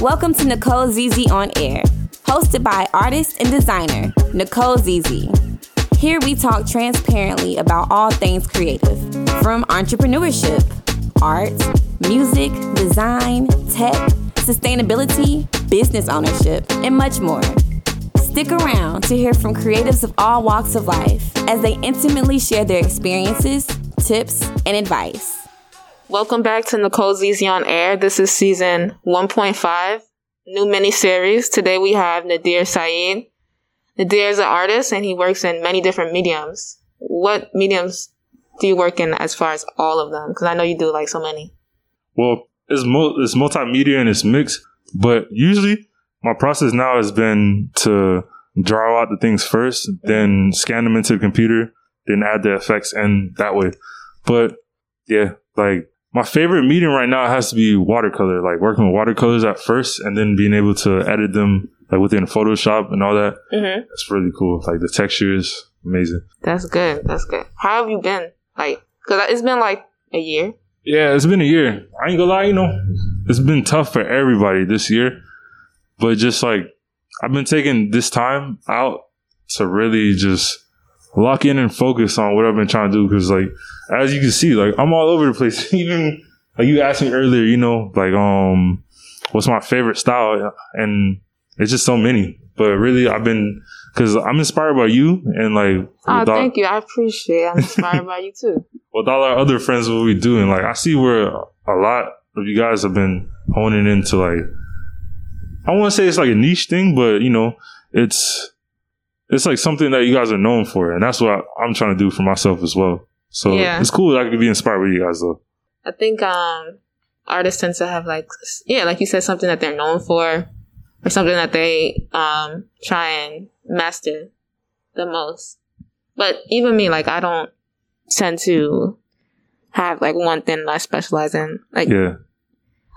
Welcome to Nicole ZZ on Air, hosted by artist and designer Nicole ZZ. Here we talk transparently about all things creative, from entrepreneurship, art, music, design, tech, sustainability, business ownership, and much more. Stick around to hear from creatives of all walks of life as they intimately share their experiences, tips, and advice. Welcome back to Nicole ZZ on Air. This is season 1.5, new mini series. Today we have Nadir Saeed. Nadir is an artist and he works in many different mediums. What mediums do you work in as far as all of them? Because I know you do like so many. Well, it's, mo- it's multimedia and it's mixed, but usually my process now has been to draw out the things first, then scan them into the computer, then add the effects and that way. But yeah, like my favorite medium right now has to be watercolor, like working with watercolors at first and then being able to edit them like within Photoshop and all that. Mm-hmm. It's really cool. Like the texture is amazing. That's good. That's good. How have you been? Like, because it's been like a year. Yeah, it's been a year. I ain't gonna lie, you know, it's been tough for everybody this year. But just like I've been taking this time out to really just lock in and focus on what I've been trying to do. Because like as you can see, like I'm all over the place. Even like you asked me earlier, you know, like um, what's my favorite style, and it's just so many. But really, I've been because I'm inspired by you and like. Oh, thank you. I appreciate it. I'm inspired by you too. with all our other friends, what we doing, like I see where a lot of you guys have been honing into like I want to say it's like a niche thing, but you know, it's it's like something that you guys are known for, and that's what I'm trying to do for myself as well. So Yeah. it's cool that I could be inspired with you guys though. I think um artists tend to have like yeah, like you said, something that they're known for, or something that they um try and master the most. But even me, like I don't tend to have like one thing that I specialize in. Like Yeah,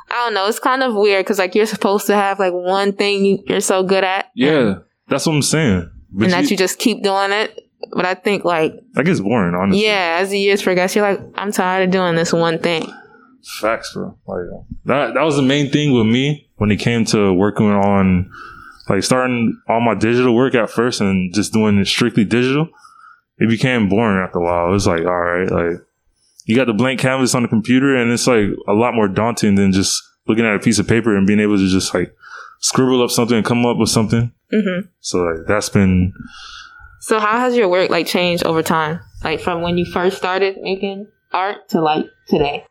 I don't know, it's kind of weird because like you're supposed to have like one thing you're so good at, yeah, that's what I'm saying. But and that you just keep doing it. But I think like that gets boring, honestly. yeah, as the years progress, you're like I'm tired of doing this one thing. Facts, bro. Like that that was the main thing with me when it came to working on like starting all my digital work at first and just doing it strictly digital. It became boring after a while. It was like, all right, like you got the blank canvas on the computer and it's like a lot more daunting than just looking at a piece of paper and being able to just like scribble up something and come up with something. hmm So like that's been So how has your work like changed over time? Like from when you first started making art to like today?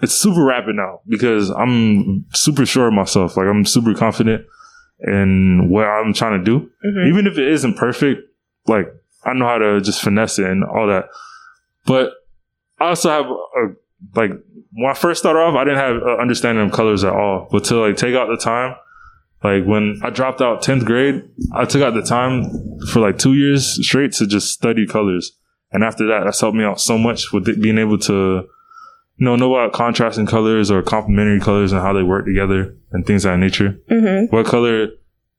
it's super rapid now because I'm super sure of myself. Like I'm super confident in what I'm trying to do. Mhm. Even if it isn't perfect, like I know how to just finesse it and all that. But I also have a like when I first started off, I didn't have an understanding of colors at all. But to like take out the time, like when I dropped out tenth grade, I took out the time for like two years straight to just study colors. And after that, that's helped me out so much with it being able to you know, know about contrasting colors or complementary colors and how they work together and things of that nature. Mm-hmm. What color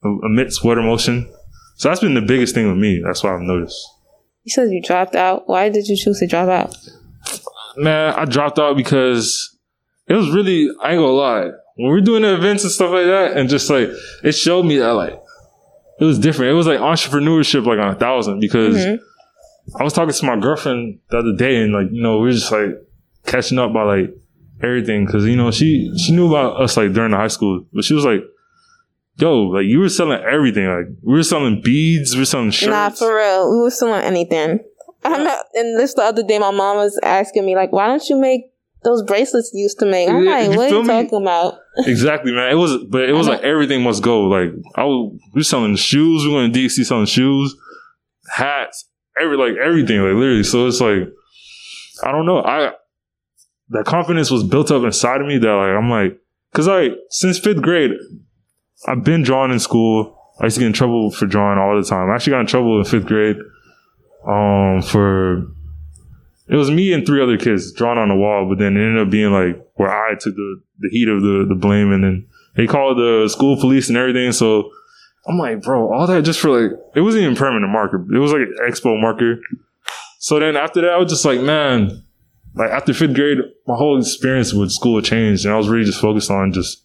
emits what emotion. So that's been the biggest thing with me. That's why I've noticed. You said you dropped out. Why did you choose to drop out? Man, I dropped out because it was really, I ain't gonna lie. When we're doing the events and stuff like that, and just like, it showed me that like, it was different. It was like entrepreneurship like on a thousand because Mhm. I was talking to my girlfriend the other day and like, you know, we were just like catching up by like everything. Cause you know, she, she knew about us like during the high school, but she was like, yo, like you were selling everything. Like we were selling beads, we were selling shirts. Nah, for real. We were selling anything. I'm not, and this the other day, my mom was asking me like, "Why don't you make those bracelets you used to make?" I'm Yeah, like, "What are you me? talking about?" Exactly, man. It was, but it was like everything must go. Like I was, we were selling shoes. We went to DC selling shoes, hats, every like everything, like literally. So it's like, I don't know. I that confidence was built up inside of me that like I'm like, cause like since fifth grade, I've been drawing in school. I used to get in trouble for drawing all the time. I actually got in trouble in fifth grade, um, for it was me and three other kids drawn on the wall, but then it ended up being like where I took the, the heat of the, the blame and then they called the school police and everything. So I'm like, bro, all that just for like, it wasn't even permanent marker. It was like an expo marker. So then after that, I was just like, man, like after fifth grade, my whole experience with school changed and I was really just focused on just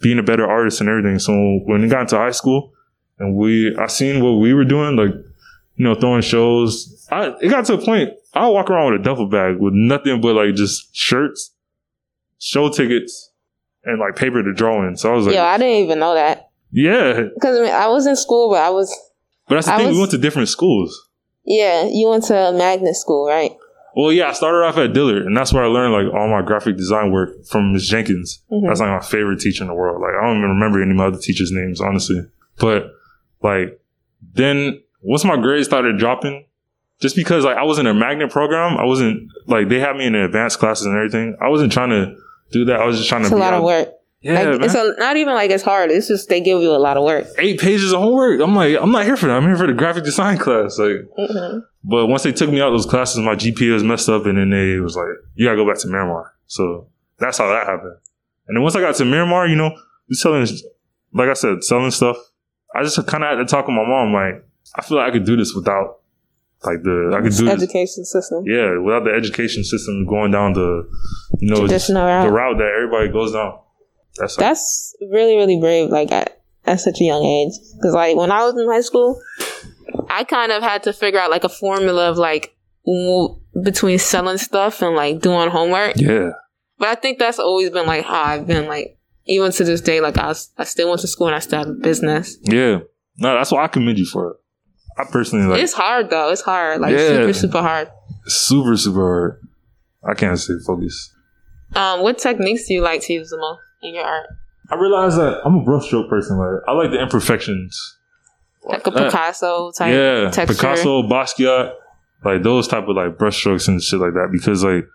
being a better artist and everything. So when we got into high school and we, I seen what we were doing, like, you know, throwing shows. I, it got to a point, I walk around with a duffel bag with nothing but like just shirts, show tickets, and like paper to draw in. So I was like, Yo, I didn't even know that yeah. because I, mean, I was in school, but I was But that's the I thing, we went to different schools. yeah. You went to magnet school, right? Well, yeah, I started off at Dillard, and that's where I learned like all my graphic design work from Miss Jenkins. Mhm. That's like my favorite teacher in the world. Like I don't even remember any of my other teachers' names, honestly. But like then once my grades started dropping, just because like I was in a magnet program, I wasn't like they had me in advanced classes and everything. I wasn't trying to do that. I was just trying to. It's a lot out- of work. Yeah, like, man. it's a, not even like it's hard. It's just they give you a lot of work. eight pages of homework. I'm like, I'm not here for that. I'm here for the graphic design class. Like, hmm But once they took me out of those classes, my GPA was messed up, and then they was like, "You gotta go back to Miramar." So that's how that happened. And then once I got to Miramar, you know, we selling, like I said, selling stuff. I just kind of had to talk with my mom. Like, I feel like I could do this without, like the I could do this, Education system. yeah, without the education system going down the, you know, Traditional route. the route that everybody goes down. That's like, That's really, really brave. Like at, at such a young age, because like when I was in high school, I kind of had to figure out like a formula of like w- between selling stuff and like doing homework. yeah, But I think that's always been like how I've been like even to this day. Like I, was, I still went to school and I still have a business. yeah. No, that's why I commend you for it. I personally like it's hard though. It's hard. Like Yeah. super, super hard. super, super hard. I can't stay focused. Um, what techniques do you like to use the most in your art? I realize that I'm a brushstroke person. Like I like the imperfections. Like a Picasso type yeah, texture. Picasso, Basquiat, like those type of like brushstrokes and shit like that. Because like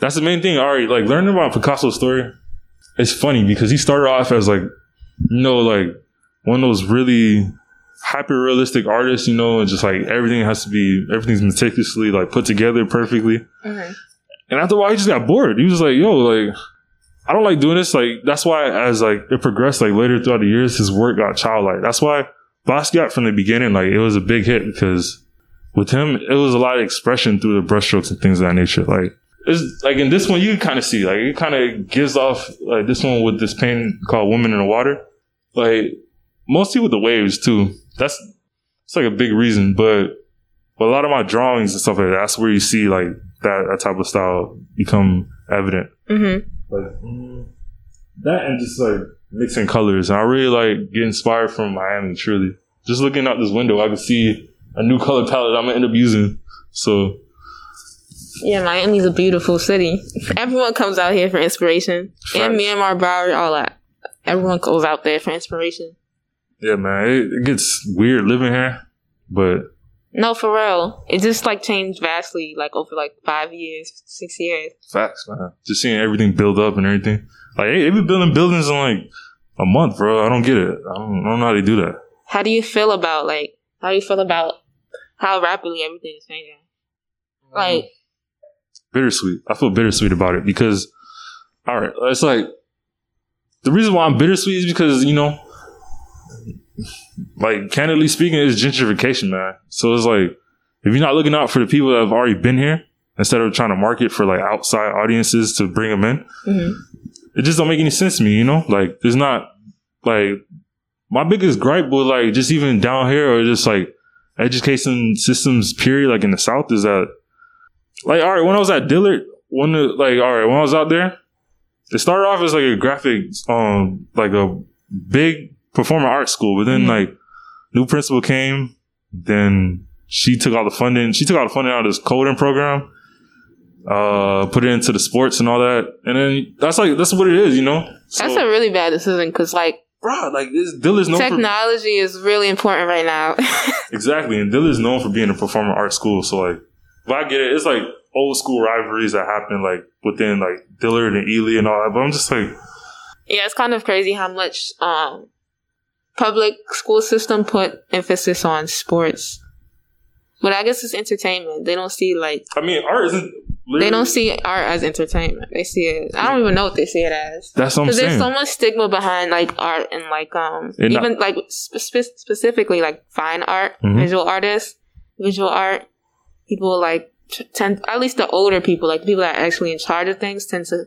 that's the main thing. All right, like learning about Picasso's story, it's funny because he started off as like you know like one of those really hyper realistic artists, you know, and just like everything has to be everything's meticulously like put together perfectly. Mhm. And after a while, he just got bored. He was like, "Yo, like, I don't like doing this." Like, that's why as like it progressed, like later throughout the years, his work got childlike. That's why Basquiat from the beginning, like, it was a big hit because with him, it was a lot of expression through the brushstrokes and things of that nature. Like, it's like in this one, you kind of see like it kind of gives off like this one with this painting called "Woman in the Water." Like mostly with the waves too. That's it's like a big reason, but but a lot of my drawings and stuff like that, that's where you see like that, that type of style become evident. Mhm. Like mm, that and just like mixing colors. And I really like get inspired from Miami, truly. Just looking out this window, I can see a new color palette I'm gonna end up using. So Yeah, Miami's a beautiful city. Everyone comes out here for inspiration. And Facts. Miramar, Broward, all that. Everyone goes out there for inspiration. Yeah, man, it, it gets weird living here, but No, for real. It just like changed vastly, like over like five years, six years. facts, man. Just seeing everything build up and everything. Like they, they be building buildings in like a month, bro. I don't get it. I don't, I don't know how they do that. How do you feel about like how do you feel about how rapidly everything is changing? Mm-hmm. Like bittersweet. I feel bittersweet about it because, all right, it's like the reason why I'm bittersweet is because you know, like candidly speaking, it's gentrification, man. So it's like if you're not looking out for the people that have already been here instead of trying to market for like outside audiences to bring them in, mhm. it just don't make any sense to me. You know, like there's not like my biggest gripe with like just even down here or just like education systems period like in the south is that like all right when I was at Dillard when the, like all right when I was out there it started off as like a graphic um like a big performing art school but then Mhm. like new principal came then she took all the funding she took all the funding out of this coding program uh put it into the sports and all that and then that's like that's what it is you know so, that's a really bad decision because like bro like this Dillard's known for technology is really important right now. Exactly, and Dillard's known for being a performing arts school. So like, but I get it. It's like old school rivalries that happen like within like Dillard and Ely and all that. But I'm just like, yeah, it's kind of crazy how much um public school system put emphasis on sports. But I guess it's entertainment. They don't see like I mean, art isn't. they don't see art as entertainment. They see it. I don't even know what they see it as. That's what I'm Because there's so much stigma behind like art and like um And not- even like spe- spe- specifically like fine art, Mhm. visual artists, visual art. People like tend at least the older people, like people that are actually in charge of things, tend to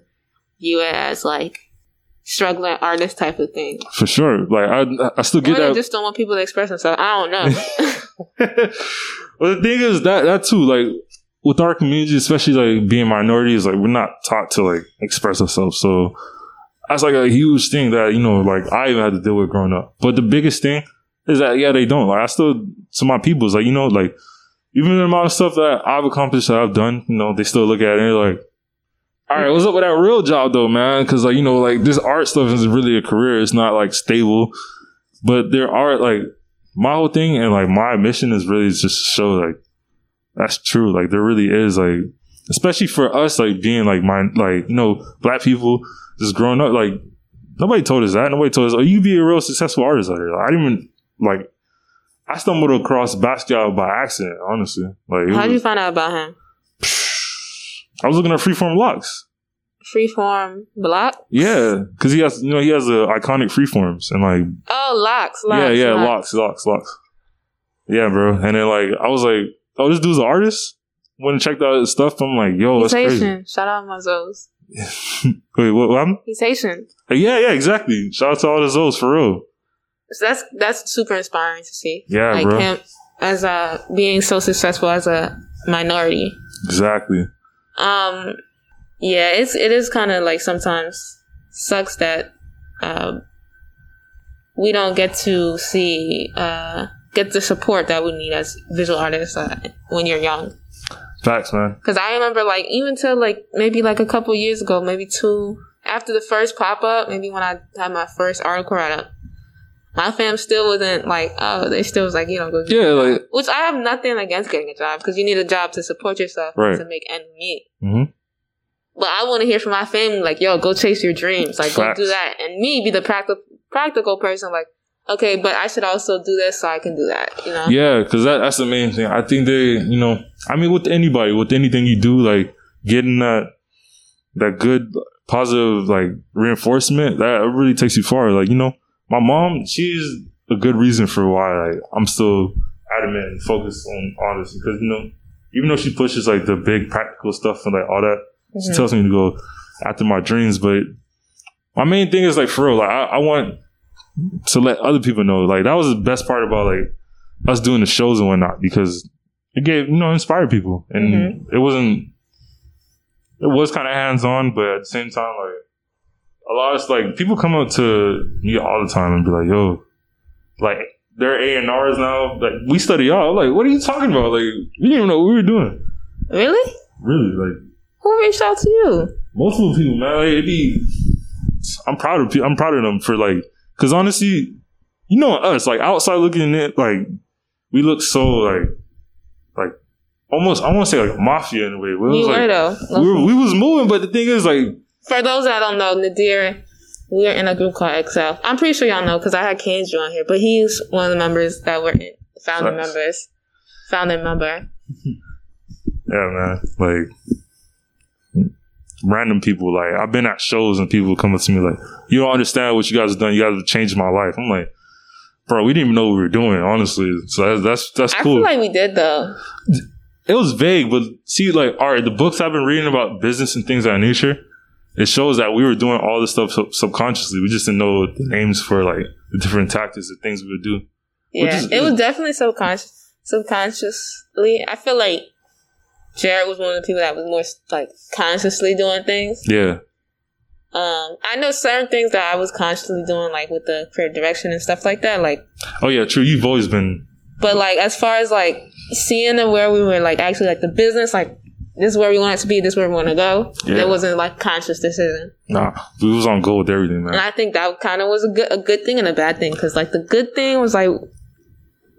view it as like struggling artist type of thing. For sure. Like I, I still get or that. just don't want people to express themselves. I don't know. well, the thing is that that too, like with our community, especially like being minorities, like we're not taught to like express ourselves. So that's like a huge thing that you know, like I even had to deal with growing up. But the biggest thing is that yeah, they don't. Like I still to my people's like you know, like even the amount of stuff that I've accomplished that I've done, you know, they still look at it and they're like. All right, what's up with that real job though, man? Because like you know, like this art stuff is really a career. It's not like stable, but there are like my whole thing and like my mission is really just to show like that's true. Like there really is like, especially for us, like being like my like you know black people just growing up. Like nobody told us that. Nobody told us, oh, you be a real successful artist out here. Like, I didn't even like. I stumbled across Basquiat by accident. Honestly, like How did you find out about him? I was looking at freeform locks. Freeform block? Yeah, because he has you know he has the iconic freeforms and like Oh, locks. locks yeah yeah locks. locks locks locks. Yeah, bro. And then like I was like, oh, this dude's an artist. When I checked out his stuff, I'm like, yo, He's that's crazy. Haitian. Shout out my Zos. Wait, what? what? He's Haitian. Uh, Yeah, yeah, exactly. Shout out to all the Zoes for real. So that's that's super inspiring to see. Yeah, like bro. him as uh being so successful as a minority. Exactly. Um, yeah, it's it is kind of like sometimes sucks that um we don't get to see uh get the support that we need as visual artists uh, when you're young. Facts, man. Because I remember like even till like maybe like a couple years ago, maybe two after the first pop up, maybe when I had my first article write up. My fam still wasn't like, oh, they still was like, you know, go get Yeah, like- which I have nothing against getting a job because you need a job to support yourself Right. to make ends meet. hmm But I want to hear from my family, like, yo, go chase your dreams. Like, Facts. go do that. And me be the practical, practical person, like, okay, but I should also do this so I can do that, you know? Yeah, because that, that's the main thing. I think they, you know, I mean, with anybody, with anything you do, like getting that that good positive like reinforcement, that really takes you far. Like you know, my mom, she's a good reason for why like, I'm still adamant and focused on this because you know, even though she pushes like the big practical stuff and like all that, she Mhm. tells me to go after my dreams. But my main thing is like for real, like I, I want to let other people know. Like that was the best part about like us doing the shows and whatnot because it gave you know inspired people and Mm-hmm. it wasn't. It was kind of hands on, but at the same time, like a lot of like people come up to me all the time and be like, "Yo, like they're A and R's now. Like we study y'all. Like what are you talking about? Like we didn't even know what we were doing. Really? Really, like Who reached out to you? multiple people, man. Like, it be. I'm proud of. pe- I'm proud of them for like, because honestly, you know us. Like outside looking at it, like we look so like, like almost. I want to say like mafia in a way. It was You like were, though. we, were, we was moving, but the thing is like, For those that don't know, Nadir, we are in a group called XL. I'm pretty sure y'all know because I had Kenji on here, but he's one of the members that were in, founding members. Founding member. yeah, man, like. Random people, like I've been at shows and people come up to me like, "You don't understand what you guys have done. You guys have changed my life." I'm like, "Bro, we didn't even know what we were doing, honestly." So that's that's that's I cool. feel like we did though. it was vague, but see, like, all right, the books I've been reading about business and things of that nature, it shows that we were doing all this stuff sub- subconsciously. We just didn't know the names for like the different tactics and things we would do. Yeah, is- it was definitely subconscious, subconsciously. I feel like Jared was one of the people that was more like consciously doing things. Yeah, Um, I know certain things that I was consciously doing, like with the creative direction and stuff like that. Like, oh yeah, true. You've always been but like as far as like seeing and where we were, like actually like the business, like this is where we want it to be, this is where we want to go. Yeah. It wasn't like conscious decision, nah. We was on go with everything, man. and. I think that kind of was a good a good thing and a bad thing because like the good thing was like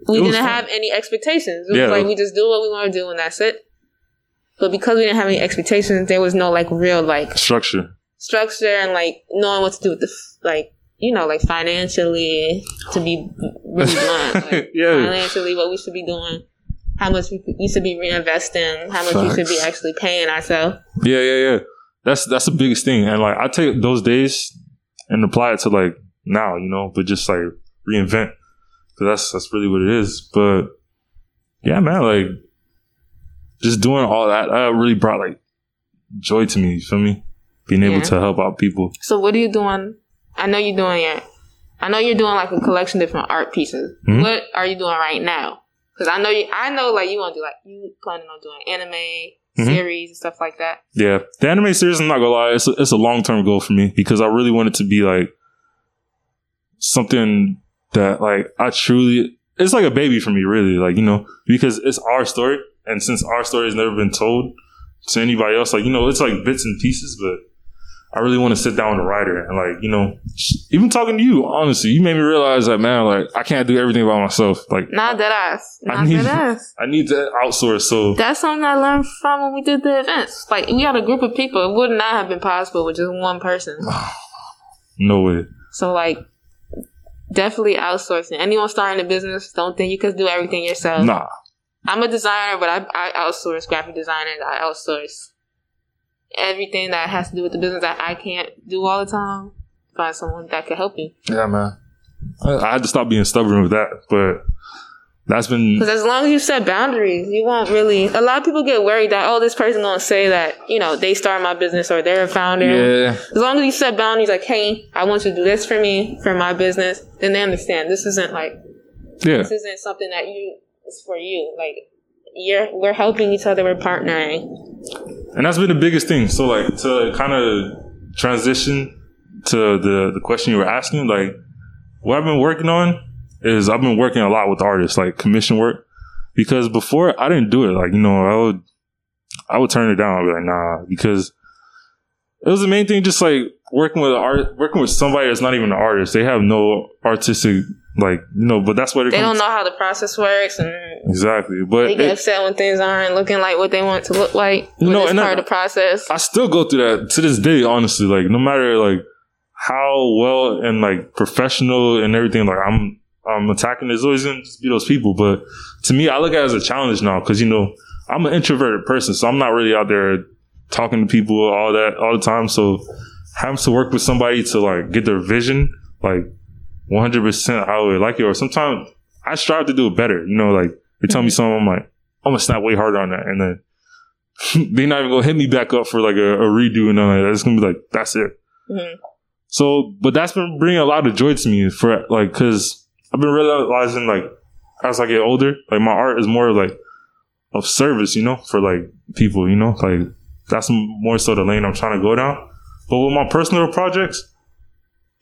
we It was didn't fun. have any expectations. It was Yeah. like we just do what we want to do and that's it. But because we didn't have any expectations, there was no like real like Structure. structure and like knowing what to do with the f- like you know like financially to be really blunt like, Yeah. financially what we should be doing how much we, we should be reinvesting how much we should be actually paying ourselves Yeah, yeah, yeah. That's that's the biggest thing, and like I take those days and apply it to like now, you know, but just like reinvent because that's that's really what it is. But yeah, man, like just doing all that, that really brought like joy to me. You feel me? Being able Yeah. to help out people. so what are you doing I know you're doing your, I know you're doing like a collection of different art pieces. Mhm. What are you doing right now? Because I know you, I know like you want to do like you planning on doing anime Mhm. series and stuff like that. Yeah, the anime series. I'm not gonna lie, it's a, it's a long term goal for me because I really want it to be like something that like I truly. It's like a baby for me, really. Like you know, because it's our story, and since our story has never been told to anybody else, like you know, it's like bits and pieces. But I really want to sit down with a writer and like you know, even talking to you, honestly, you made me realize that man, like I can't do everything by myself. Like Not that ass. I Not need- that ass. I need to outsource. So That's something I learned from when we did the events. Like we had a group of people. It would not have been possible with just one person. no way. So like definitely outsourcing. Anyone starting a business, don't think you can do everything yourself. Nah. I'm a designer, but I, I outsource graphic designers. I outsource everything that has to do with the business that I can't do all the time. Find someone that can help you. Yeah, man. I, I had to stop being stubborn with that, but that's been Because as long as you set boundaries, you won't really. A lot of people get worried that oh, this person gonna say that you know they started my business or they're a founder. yeah. As long as you set boundaries, like hey, I want you to do this for me for my business, then they understand. This isn't like Yeah. this isn't something that you is for you. Like you're we're helping each other. We're partnering. And that's been the biggest thing. So like to kind of transition to the the question you were asking, like what I've been working on is I've been working a lot with artists, like commission work. Because before I didn't do it. Like, you know, I would I would turn it down. I'd be like, nah, because it was the main thing, just like working with art working with somebody that's not even an artist. They have no artistic like you know, but that's what it They don't know how the process works, and Exactly. But they get it- upset when things aren't looking like what they want to look like. You know, it's and part that- of the process. I still go through that to this day, honestly. Like no matter like how well and like professional and everything, like I'm I'm attacking. There's always gonna just be those people. But to me, I look at it as a challenge now because you know I'm an introverted person, so I'm not really out there talking to people all that all the time. So having to work with somebody to like get their vision, like 100 percent how I would like it, or sometimes I strive to do it better. You know, like they tell me something, I'm like I'm gonna snap way harder on that, and then they're not even gonna hit me back up for like a, a redo and all that. It's gonna be like that's it. Mhm. So, but that's been bringing a lot of joy to me for like because I've been realizing like as I get older, like my art is more like of service, you know, for like people, you know, like that's more so the lane I'm trying to go down. But with my personal projects,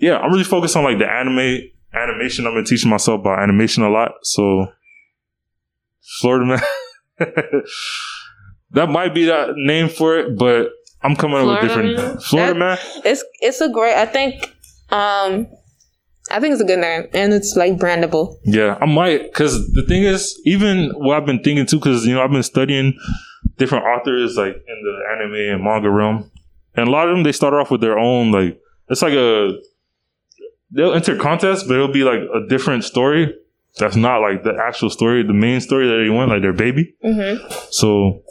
yeah, I'm really focused on like the anime animation. I've been teaching myself about animation a lot. So Florida man, that might be that name for it, but I'm coming up with different Man? Florida That- man. It's it's a great. I think. Um, I think it's a good name, and it's like brandable. Yeah, I might because the thing is, even what I've been thinking too, because you know I've been studying different authors like in the anime and manga realm, and a lot of them they start off with their own like it's like a they'll enter contests, but it'll be like a different story that's not like the actual story, the main story that they want, like their baby. Mm-hmm. So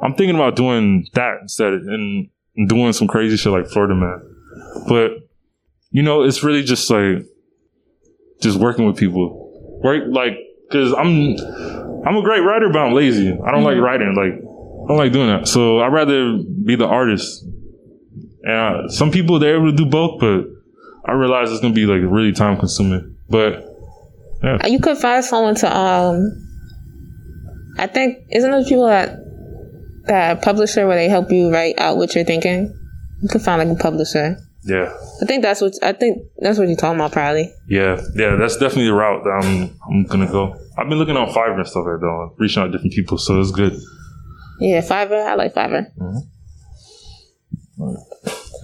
I'm thinking about doing that instead and doing some crazy shit like Florida Man. But you know, it's really just like just working with people. Work like because I'm I'm a great writer, but I'm lazy. I don't like writing. Like I don't like doing that. So I'd rather be the artist. And uh, some people they're able to do both, but I realize it's gonna be like really time consuming. But yeah. You could find someone to um. I think isn't there people that that publisher where they help you write out what you're thinking. You could find like a publisher. yeah, I think that's what I think that's what you're talking about, probably. Yeah, yeah, that's definitely the route that I'm I'm gonna go. I've been looking on Fiverr and stuff like that, reaching out to different people, so it's good. Yeah, Fiverr. I like Fiverr.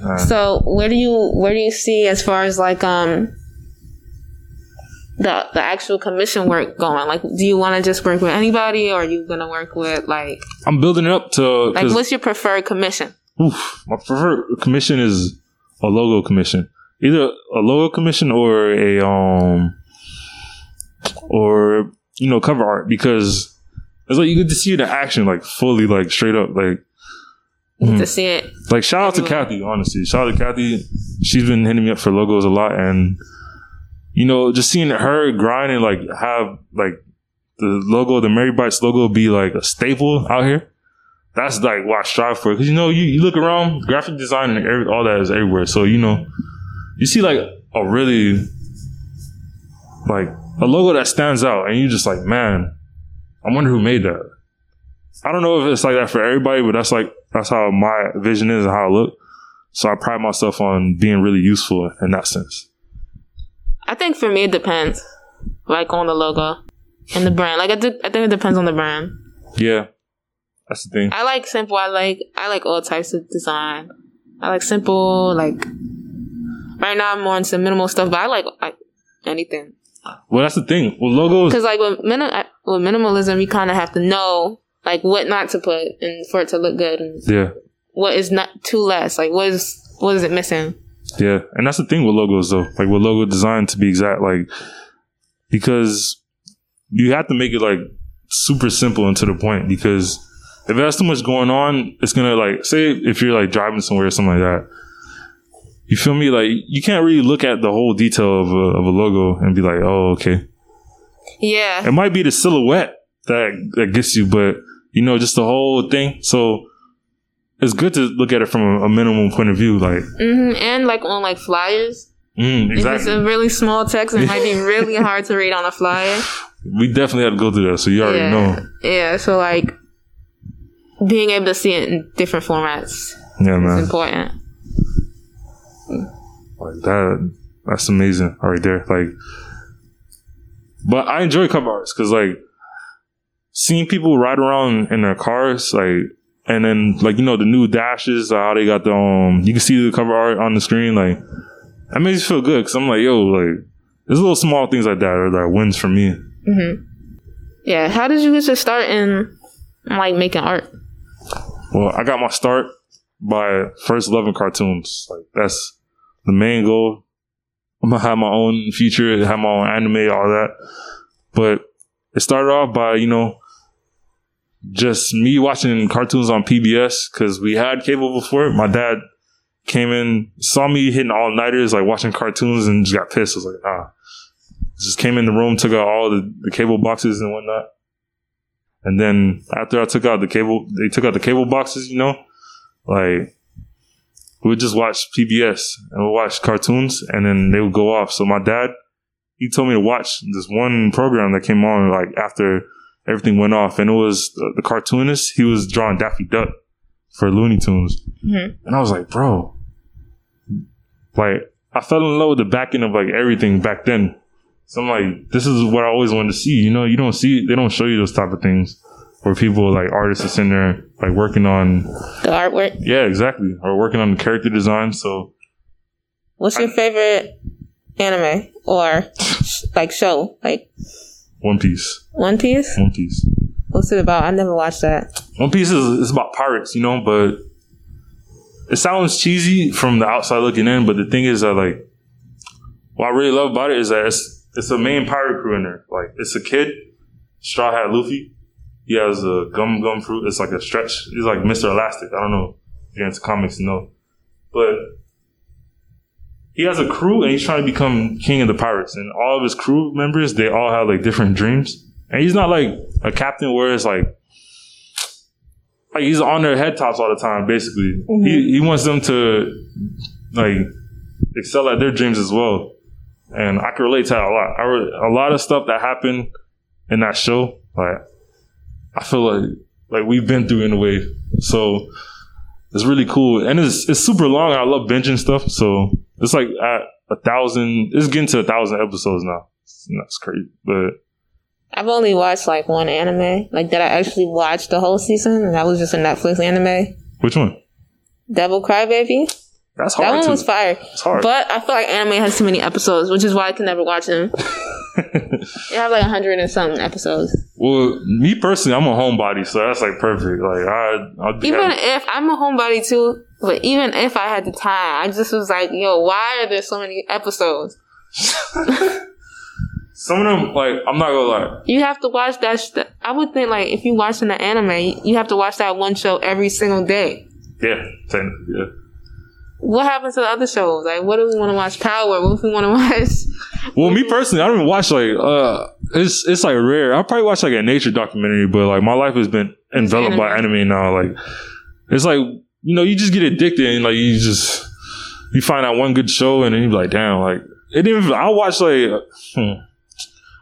Alright. So where do you where do you see as far as like um the the actual commission work going? Like, do you want to just work with anybody, or are you gonna work with like I'm building it up to like 'cause, what's your preferred commission? oof, my preferred commission is a logo commission, either a logo commission or a um or you know cover art because it's like you get to see the action like fully like straight up like Mm-hmm. To see it, Like shout out to Kathy, honestly. Shout out to Kathy. She's been hitting me up for logos a lot and you know, just seeing her grind and like have like the logo, the Mary Bites logo be like a staple out here. That's like what I strive for. Cause you know, you, you look around, graphic design and every, all that is everywhere. So, you know, you see like a really like a logo that stands out, and you just like, man, I wonder who made that. I don't know if it's like that for everybody, but that's like that's how my vision is and how I look. So I pride myself on being really useful in that sense. I think for me it depends, like on the logo and the brand. Like I, do, I think it depends on the brand. Yeah, that's the thing. I like simple. I like I like all types of design. I like simple. Like right now, I'm more into minimal stuff, but I like like anything. Well, that's the thing. Well, logos. Because like with, minim- with minimalism, you kind of have to know like what not to put and for it to look good, and Yeah, what is not too less. Like what is what is it missing? yeah, and that's the thing with logos though. Like with logo design, to be exact, like because you have to make it like super simple and to the point. Because if it has too much going on, it's gonna like say if you're like driving somewhere or something like that. You feel me? Like you can't really look at the whole detail of a, of a logo and be like, "Oh, okay." Yeah, It might be the silhouette that that gets you, but you know, just the whole thing. So it's good to look at it from a, a minimum point of view. Like, hmm and like on like flyers. mm, If it's exactly. a really small text, it might be really hard to read on a flyer. we definitely had to go through that, so you already yeah. know. Yeah, so like being able to see it in different formats Yeah, is man. important. Like that. That's amazing, right there. Like, but I enjoy cover arts because like seeing people ride around in their cars, like, and then like you know the new dashes, how they got the um, you can see the cover art on the screen, like that makes you feel good because I'm like, yo, like there's little small things like that are that wins for me. Yeah, how did you get your start in like making art? Well, I got my start by first loving cartoons. Like that's the main goal. I'm gonna have my own future, have my own anime, all that. But it started off by you know just me watching cartoons on PBS because we had cable before. My dad came in, saw me hitting all nighters, like watching cartoons, and just got pissed. I was like, ah. Just came in the room, took out all the, the cable boxes and whatnot. And then after I took out the cable, they took out the cable boxes, you know, like we would just watch PBS and we'd watch cartoons and then they would go off. So my dad, he told me to watch this one program that came on like after everything went off and it was the, the cartoonist. He was drawing Daffy Duck for Looney Tunes. Mhm. And I was like, bro, like I fell in love with the backing of like everything back then. So I'm like, this is what I always wanted to see. You know, you don't see, they don't show you those type of things where people like artists are sitting there like working on, The artwork. yeah, exactly, or working on the character design. So What's your favorite anime or like show? Like One Piece, One Piece? One Piece, What's it about? I never watched that. One Piece is, is about pirates, you know, but it sounds cheesy from the outside looking in. But the thing is that like, what I really love about it is that it's it's a main pirate crew in there. Like it's a kid, Straw Hat Luffy. He has a gum gum fruit. It's like a stretch. He's like Mr. Elastic. I don't know if you're into comics, you know, but he has a crew and he's trying to become king of the pirates. And all of his crew members, they all have like different dreams. And he's not like a captain where it's like like he's on their head tops all the time. Basically, mm-hmm. he he wants them to like excel at their dreams as well. And I can relate to that a lot. I a lot of stuff that happened in that show, like I feel like like we've been through in a way. So it's really cool, and it's it's super long. I love binging stuff, so it's like at a thousand. It's getting to a thousand episodes now. That's crazy, but I've only watched like one anime, like that I actually watched the whole season, and that was just a Netflix anime. which one? Devil Crybaby. That's hard. That one to. was fire. it's hard. But I feel like anime has too many episodes, which is why I can never watch them. They have like a hundred and something episodes. Well, me personally, I'm a homebody, so that's like perfect. Like I, I'd be Even happy. if I'm a homebody too, but even if I had the time, I just was like, yo, why are there so many episodes? some of them, like I'm not gonna lie. You have to watch that. Sh- I would think like if you're watching the anime, you have to watch that one show every single day. Yeah, technically, yeah. What happens to the other shows? Like, what do we want to watch? Power. What if we want to watch? Well, me personally, I don't even watch like uh, it's it's like rare. I probably watch like a nature documentary, but like my life has been enveloped by anime now. Like it's like you know, you just get addicted and like you just you find out one good show and then you be like, damn, like it didn't. Even, I watch like. Hmm,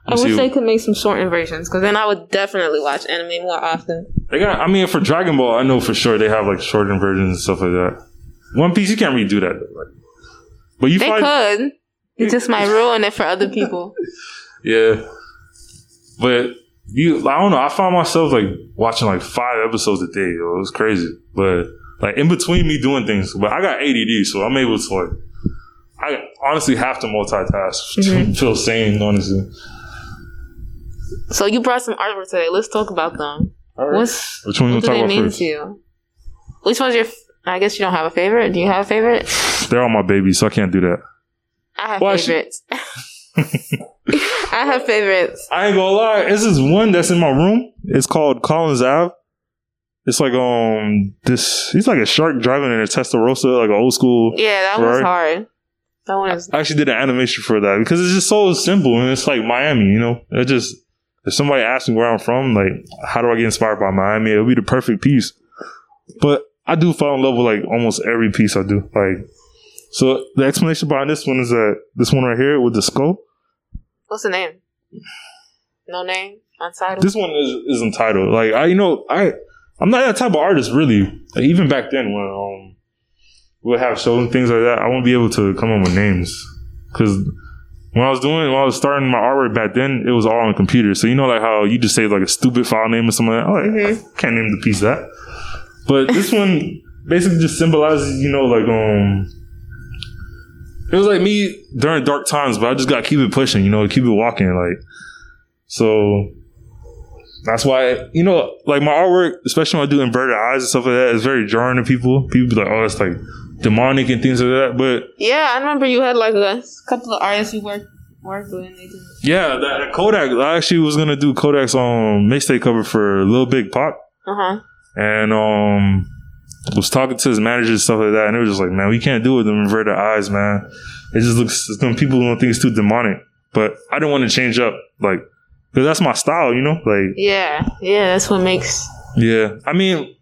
I wish they could make some shortened versions because then I would definitely watch anime more often. They got. I mean, for Dragon Ball, I know for sure they have like shortened versions and stuff like that. One Piece, you can't really do that. Like, but you they find, could. It just might ruin it for other people. yeah. But you, I don't know. I found myself like watching like five episodes a day. Yo. It was crazy. But like in between me doing things, but I got ADD, so I'm able to like. I honestly have to multitask Mm-hmm. to feel sane. Honestly. So you brought some artwork today. Let's talk about them. All right. What's Which one you what want do to talk they about mean first? to you? Which one's your? F- I guess you don't have a favorite. Do you have a favorite? They're all my babies, so I can't do that. I have Well, favorites. I have favorites. I ain't gonna lie. This is one that's in my room. It's called Collins Ave. It's like um this. He's like a shark driving in a Testarossa, like an old school. Yeah, that one's Right. hard. That one is. I actually did an animation for that because it's just so simple and it's like Miami. You know, it just if somebody asks me where I'm from, like how do I get inspired by Miami? It'll be the perfect piece. But I do fall in love with like almost every piece I do. Like so, the explanation behind this one is that this one right here with the skull. What's the name? No name. Untitled. this one is is entitled. Like I, you know, I I'm not that type of artist really. Like, even back then when um we would have shows and things like that, I won't be able to come up with names because when I was doing when I was starting my artwork back then, it was all on computer. So you know, like how you just say like a stupid file name or something. Like, oh, Mhm. I can't name the piece that. But this one basically just symbolizes, you know, like um. It was like me during dark times, but I just got to keep it pushing, you know, keep it walking. Like, so that's why, you know, like my artwork, especially when I do inverted eyes and stuff like that, is very jarring to people. People be like, oh, it's like demonic and things like that. But yeah, I remember you had like a couple of artists you worked worked with. And they did. yeah, that, Kodak, I actually was going to do Kodak's um, mixtape cover for Lil Big Pac. Uh huh. And um, was talking to his manager and stuff like that. And it was just like, man, we can't do it with them inverted eyes, man. It just looks, gonna, people don't think it's too demonic. But I didn't want to change up, like, because that's my style, you know? Like, Yeah, yeah. That's what makes. Yeah, I mean,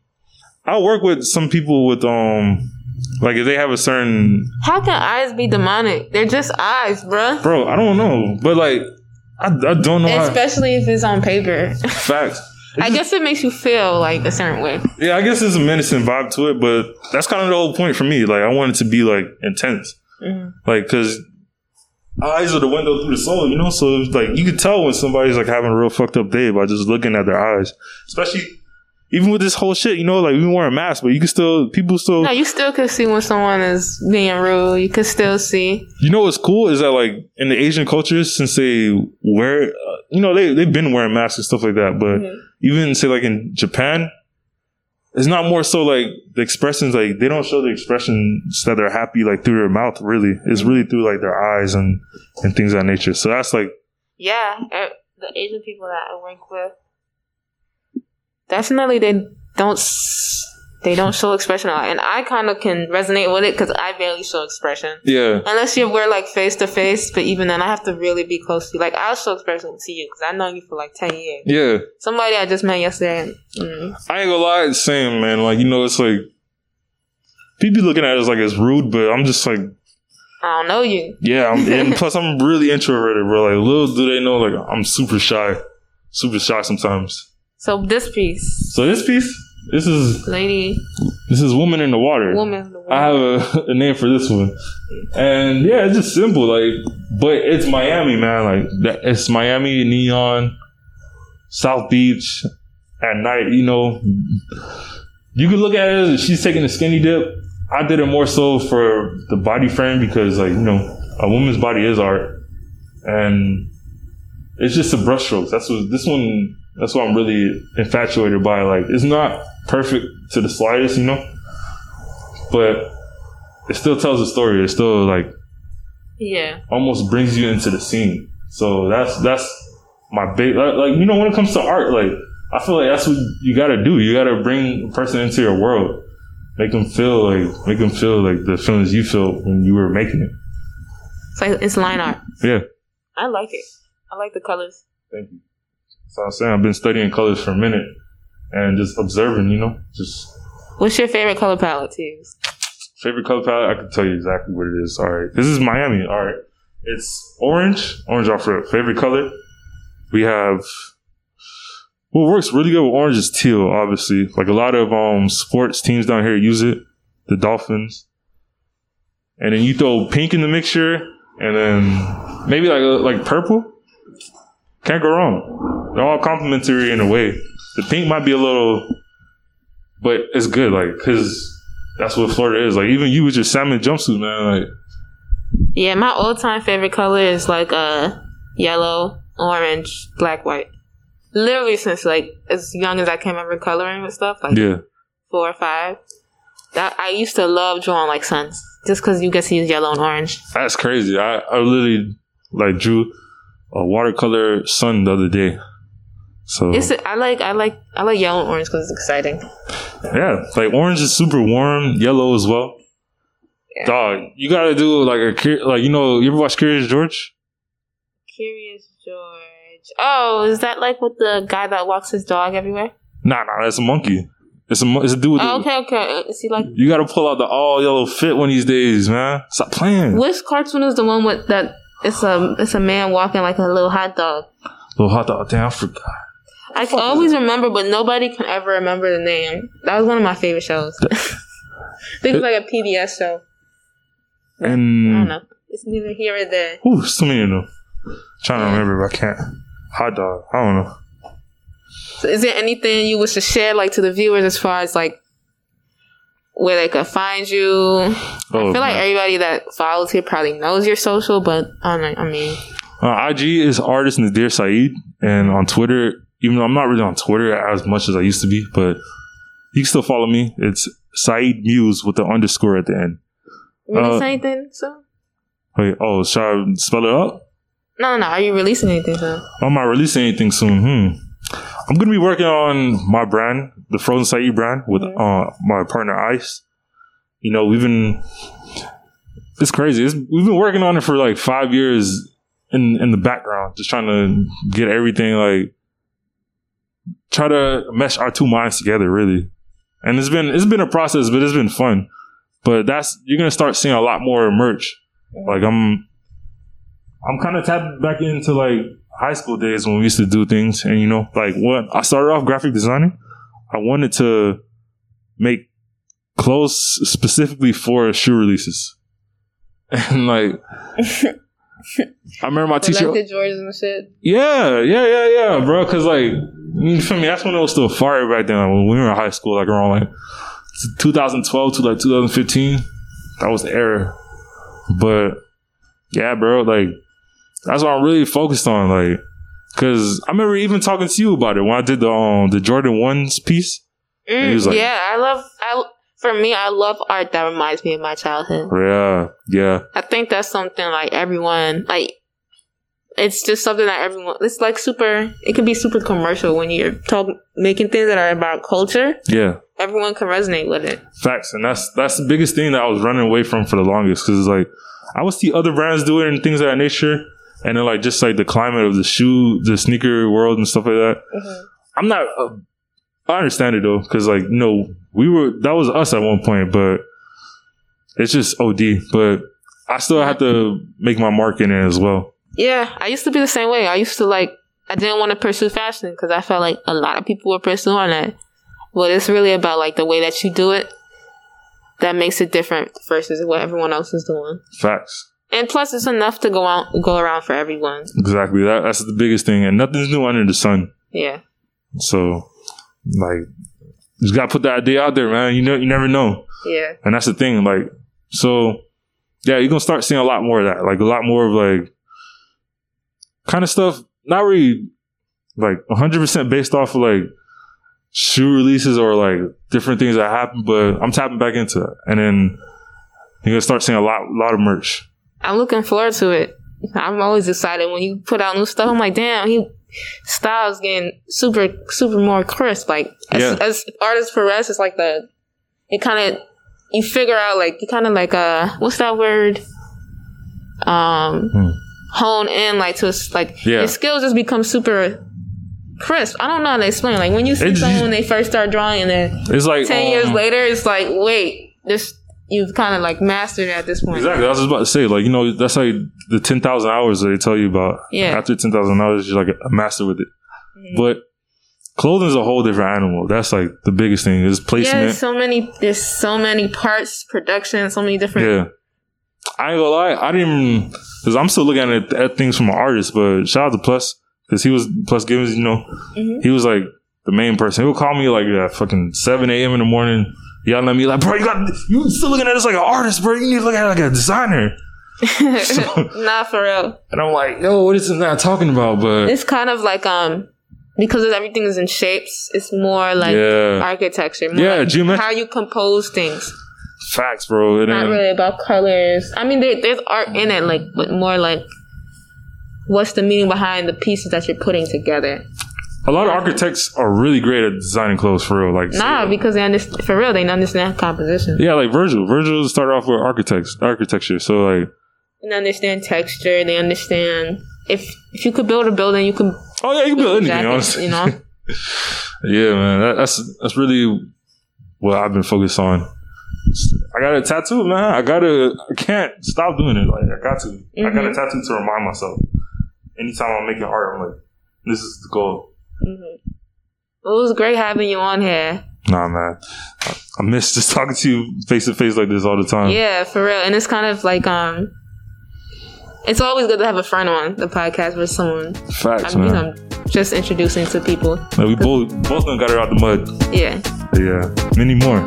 I work with some people with um, like if they have a certain How can eyes be demonic? They're just eyes, bruh. bro. I don't know, but like I, I don't know Especially if it's on paper. facts. I guess it makes you feel like a certain way. Yeah, I guess there's a menacing vibe to it, but that's kind of the whole point for me. Like I want it to be like intense, Mhm. like because eyes are the window through the soul, you know. So it's like you can tell when somebody's like having a real fucked up day by just looking at their eyes, especially. Even with this whole shit, you know, like we were wearing masks, but you can still, people still, No, you still can see when someone is being rude. You can still see. You know what's cool is that like in the Asian cultures, since they wear, uh, you know, they they've been wearing masks and stuff like that. But Mhm. even say like in Japan, it's not more so like the expressions like they don't show the expressions that they're happy like through their mouth. Really, it's really through like their eyes and and things of that nature. So that's like Yeah, uh, the Asian people that I work with, definitely they don't they don't show expression a lot, and I kind of can resonate with it because I barely show expression yeah, unless you're we're like face to face. But even then, I have to really be close to you. Like I'll show expression to you because I know you for like ten years. yeah. Somebody I just met yesterday. And, mm, I ain't gonna lie, it's same man. Like you know, it's like people be looking at it like it's rude, but I'm just like I don't know you. Yeah, I'm, and plus I'm really introverted, bro. Like little do they know, like I'm super shy, super shy sometimes. So this piece, So this piece, this is lady, this is woman in the water. woman, the woman. I have a, a name for this one, and yeah, it's just simple, like, but it's Miami, man. Like that, it's Miami neon, South Beach at night. You know, you could look at it as she's taking a skinny dip. I did it more so for the body frame because, like, you know, a woman's body is art, and it's just the brushstrokes. That's what this one. That's what I'm really infatuated by. Like, it's not perfect to the slightest, you know, but it still tells a story. It still like yeah, almost brings you into the scene. So that's that's my big like, like you know when it comes to art, like I feel like that's what you got to do. You got to bring a person into your world, make them feel like make them feel like the feelings you feel when you were making it. it's like it's line art. Yeah, I like it. I like the colors. thank you. So I'm saying I've been studying colors for a minute and just observing. You know, just What's your favorite color palette to use? favorite color palette. I can tell you exactly what it is. All right, this is Miami. All right, it's orange. Orange off rip. Favorite color. We have. What works really good with orange is teal. Obviously, like a lot of um sports teams down here use it. The Dolphins. And then you throw pink in the mixture, and then maybe like like purple. Can't go wrong. They're all complimentary in a way. The pink might be a little, but it's good. Like because that's what Florida is. Like even you with your salmon jumpsuit, man. Like Yeah, my all time favorite color is like uh yellow, orange, black, white. Literally since like as young as I can remember coloring and stuff, like yeah, four or five. That I used to love drawing like suns, just because you get to use yellow and orange. that's crazy. I I literally like drew a watercolor sun the other day. So It's I like I like I like yellow and orange because it's exciting. yeah, like orange is super warm. Yellow as well. Yeah. Dog, you gotta do like a like you know you ever watch Curious George? Curious George. Oh, is that like with the guy that walks his dog everywhere? Nah, nah, that's a monkey. It's a it's a dude. with Oh, okay, okay. Uh, is he like You gotta pull out the all yellow fit one of these days, man. Stop playing. which cartoon is the one with that? It's a it's a man walking like a little hot dog. Little hot dog. Damn, I forgot. I can always remember, but nobody can ever remember the name. That was one of my favorite shows. I think it was like a PBS show. I don't know. It's neither here or there. Ooh, so many of them. Trying to remember, but I can't. Hot dog. I don't know. So is there anything you wish to share, like to the viewers, as far as like where they could find you? Oh, I feel like everybody that follows here probably knows your social, but I don't know. I mean, uh, IG is artist Nadir Saeed, and on Twitter, even though I'm not really on Twitter as much as I used to be, but you can still follow me. It's Saeed Muse with the underscore at the end. release Uh, anything soon? Wait, oh, should I spell it out? No, no, no. Are you releasing anything soon? I'm not releasing anything soon. Hmm. I'm gonna be working on my brand, the Frozen Saeed brand, with uh, my partner Ice. You know, we've been it's crazy. It's, we've been working on it for like five years in in the background, just trying to get everything like try to mesh our two minds together, really. And it's been it's been a process, but it's been fun. But that's you're gonna start seeing a lot more merch. Like I'm I'm kind of tapping back into like high school days when we used to do things, and you know, like what I started off graphic designing. I wanted to make clothes specifically for shoe releases, and like I remember my teacher. Collected Jordans and shit. Yeah, yeah, yeah, yeah, bro. Because like, you feel me? That's when it was still fire back then. Like, when we were in high school, like around like 2012 to like 2015, that was the era. But yeah, bro, like that's what I'm really focused on. Like, because I remember even talking to you about it when I did the um the Jordan ones piece. Mm, he was like- yeah, I love. For me, I love art that reminds me of my childhood. Yeah, yeah, I think that's something like everyone like. It's just something that everyone. It's like super. It can be super commercial when you're talking, making things that are about culture. yeah. Everyone can resonate with it. Facts, and that's that's the biggest thing that I was running away from for the longest because it's like I would see other brands do it and things of that nature, and then like just like the climate of the shoe, the sneaker world and stuff like that. Mm-hmm. I'm not. I understand it though because like no, we were that was us at one point, but it's just OD. But I still have to make my mark in it as well. Yeah, I used to be the same way. I used to like. I didn't want to pursue fashion because I felt like a lot of people were pursuing it. But it's really about like the way that you do it that makes it different versus what everyone else is doing. Facts. And plus, it's enough to go out, go around for everyone. Exactly. That that's the biggest thing, and nothing's new under the sun. Yeah. So, like, you just gotta put that idea out there, man. You know, you never know. Yeah. And that's the thing, like, so yeah, you're gonna start seeing a lot more of that, like a lot more of like kind of stuff, not really like 100 percent based off of like shoe releases or like different things that happen, but I'm tapping back into it, and then you're gonna start seeing a lot, lot of merch. I'm looking forward to it. I'm always excited when you put out new stuff. I'm like, damn, he style's getting super, super more crisp. Like as, Yeah. as artist progress, it's like the it kind of you figure out like you kind of like uh what's that word? Um, Hmm. hone in like to like Yeah. your skills just become super crisp. I don't know how to explain. Like when you see It just- someone when they first start drawing and then It's like ten years um, later, it's like wait, this you've kind of like mastered it at this point. Exactly. I was just about to say, like, you know, that's like the 10,000 hours that they tell you about. Yeah. After 10,000 hours, you're like a master with it. Mm-hmm. But clothing is a whole different animal. That's like the biggest thing is Yeah, placement. there's so many. There's so many parts, production, so many different. Yeah. I ain't gonna lie, I didn't cause I'm still looking at, at things from an artist, but shout out to Plus, cause he was, Plus Gibbons, you know, Mhm. he was like the main person. He would call me like at fucking 7 a.m. in the morning, yelling at me like, bro, you got, you still looking at this like an artist, bro. You need to look at it like a designer. Not for real. And I'm like, yo, what is this not talking about? But It's kind of like um because everything is in shapes. It's more like Yeah. architecture. More Yeah, like how you compose things. facts, bro. And Not really about colors. I mean, there, there's art in it, like, but more like what's the meaning behind the pieces that you're putting together. a lot of architects are really great at designing clothes for real. Like, Nah, because they understand for real. They understand composition. yeah, like Virgil. Virgil started off with architects, architecture. So like, They understand texture. They understand if if you could build a building, you can oh yeah, you can build anything. Honestly, you know. yeah, man. That, that's that's really what I've been focused on. I got a tattoo, man. I gotta. I can't stop doing it. Like I got to. I got a Mhm. tattoo to remind myself. Anytime I'm making art, I'm like, this is the goal. hmm It was great having you on here. Nah, man. I, I miss just talking to you face to face like this all the time. Yeah, for real. And it's kind of like um it's always good to have a friend on the podcast with someone Facts, I'm, you man. know, just introducing to people. Like, we both both done got her out the mud. Yeah. Yeah, many more.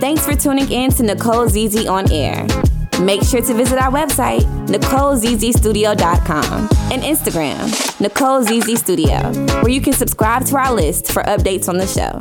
Thanks for tuning in to Nicole ZZ on air. Make sure to visit our website, NicoleZZStudio.com, and Instagram, Nicole ZZ Studio, where you can subscribe to our list for updates on the show.